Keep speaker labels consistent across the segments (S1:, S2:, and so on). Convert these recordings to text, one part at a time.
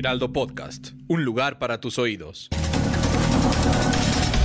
S1: Heraldo Podcast, un lugar para tus oídos.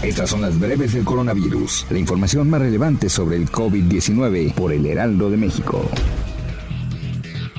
S2: Estas son las breves del coronavirus, la información más relevante sobre el COVID-19 por el Heraldo de México.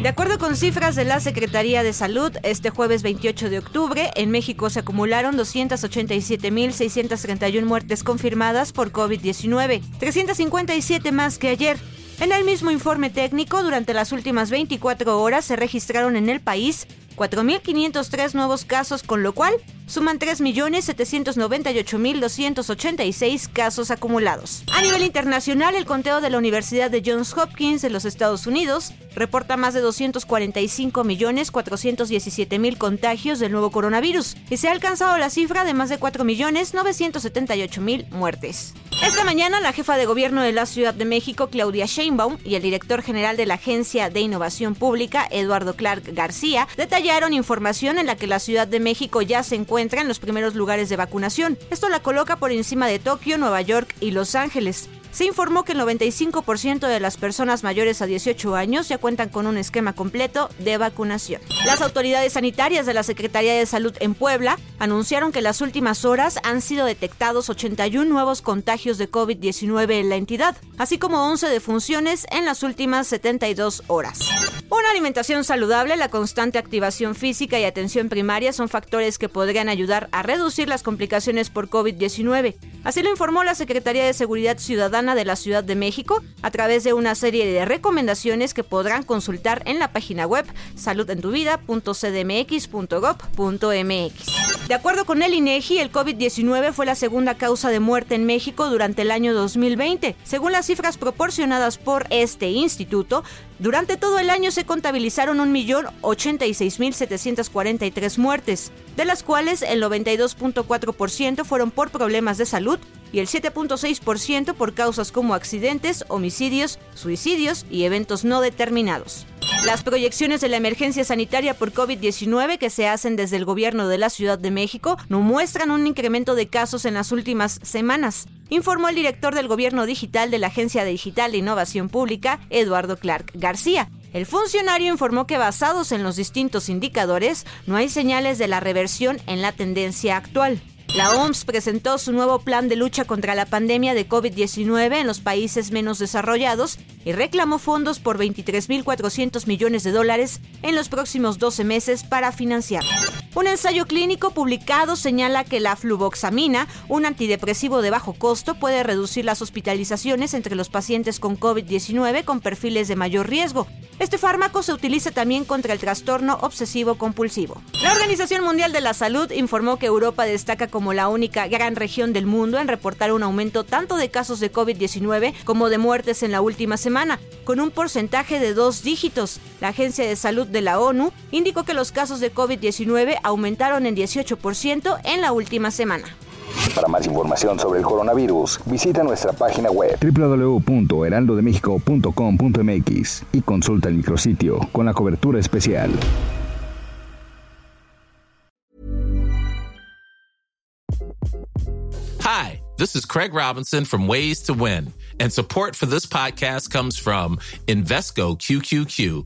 S3: De acuerdo con cifras de la Secretaría de Salud, este jueves 28 de octubre, en México se acumularon 287.631 muertes confirmadas por COVID-19, 357 más que ayer. En el mismo informe técnico, durante las últimas 24 horas se registraron en el país 4.503 nuevos casos, con lo cual suman 3.798.286 casos acumulados. A nivel internacional, el conteo de la Universidad de Johns Hopkins de los Estados Unidos reporta más de 245.417.000 contagios del nuevo coronavirus y se ha alcanzado la cifra de más de 4.978.000 muertes. Esta mañana, la jefa de gobierno de la Ciudad de México, Claudia Sheinbaum, y el director general de la Agencia de Innovación Pública, Eduardo Clark García, detallaron información en la que la Ciudad de México ya se encuentra entra en los primeros lugares de vacunación. Esto la coloca por encima de Tokio, Nueva York y Los Ángeles se informó que el 95% de las personas mayores a 18 años ya cuentan con un esquema completo de vacunación. Las autoridades sanitarias de la Secretaría de Salud en Puebla anunciaron que en las últimas horas han sido detectados 81 nuevos contagios de COVID-19 en la entidad, así como 11 defunciones en las últimas 72 horas. Una alimentación saludable, la constante activación física y atención primaria son factores que podrían ayudar a reducir las complicaciones por COVID-19. Así lo informó la Secretaría de Seguridad Ciudadana de la Ciudad de México a través de una serie de recomendaciones que podrán consultar en la página web saludentuvida.cdmx.gov.mx. De acuerdo con el INEGI, el COVID-19 fue la segunda causa de muerte en México durante el año 2020. Según las cifras proporcionadas por este instituto, durante todo el año se contabilizaron 1.086.743 muertes, de las cuales el 92.4% fueron por problemas de salud y el 7.6% por causas como accidentes, homicidios, suicidios y eventos no determinados. Las proyecciones de la emergencia sanitaria por COVID-19 que se hacen desde el gobierno de la Ciudad de México no muestran un incremento de casos en las últimas semanas, informó el director del gobierno digital de la Agencia Digital de Innovación Pública, Eduardo Clark García. El funcionario informó que basados en los distintos indicadores, no hay señales de la reversión en la tendencia actual. La OMS presentó su nuevo plan de lucha contra la pandemia de COVID-19 en los países menos desarrollados y reclamó fondos por 23.400 millones de dólares en los próximos 12 meses para financiar. Un ensayo clínico publicado señala que la fluvoxamina, un antidepresivo de bajo costo, puede reducir las hospitalizaciones entre los pacientes con COVID-19 con perfiles de mayor riesgo. Este fármaco se utiliza también contra el trastorno obsesivo compulsivo. La Organización Mundial de la Salud informó que Europa destaca como la única gran región del mundo en reportar un aumento tanto de casos de COVID-19 como de muertes en la última semana, con un porcentaje de dos dígitos. La Agencia de Salud de la ONU indicó que los casos de COVID-19 aumentaron en 18% en la última semana.
S2: Para más información sobre el coronavirus, visita nuestra página web www.heraldodemexico.com.mx y consulta el micrositio con la cobertura especial.
S4: Hi, this is Craig Robinson from Ways to Win, and support for this podcast comes from Invesco QQQ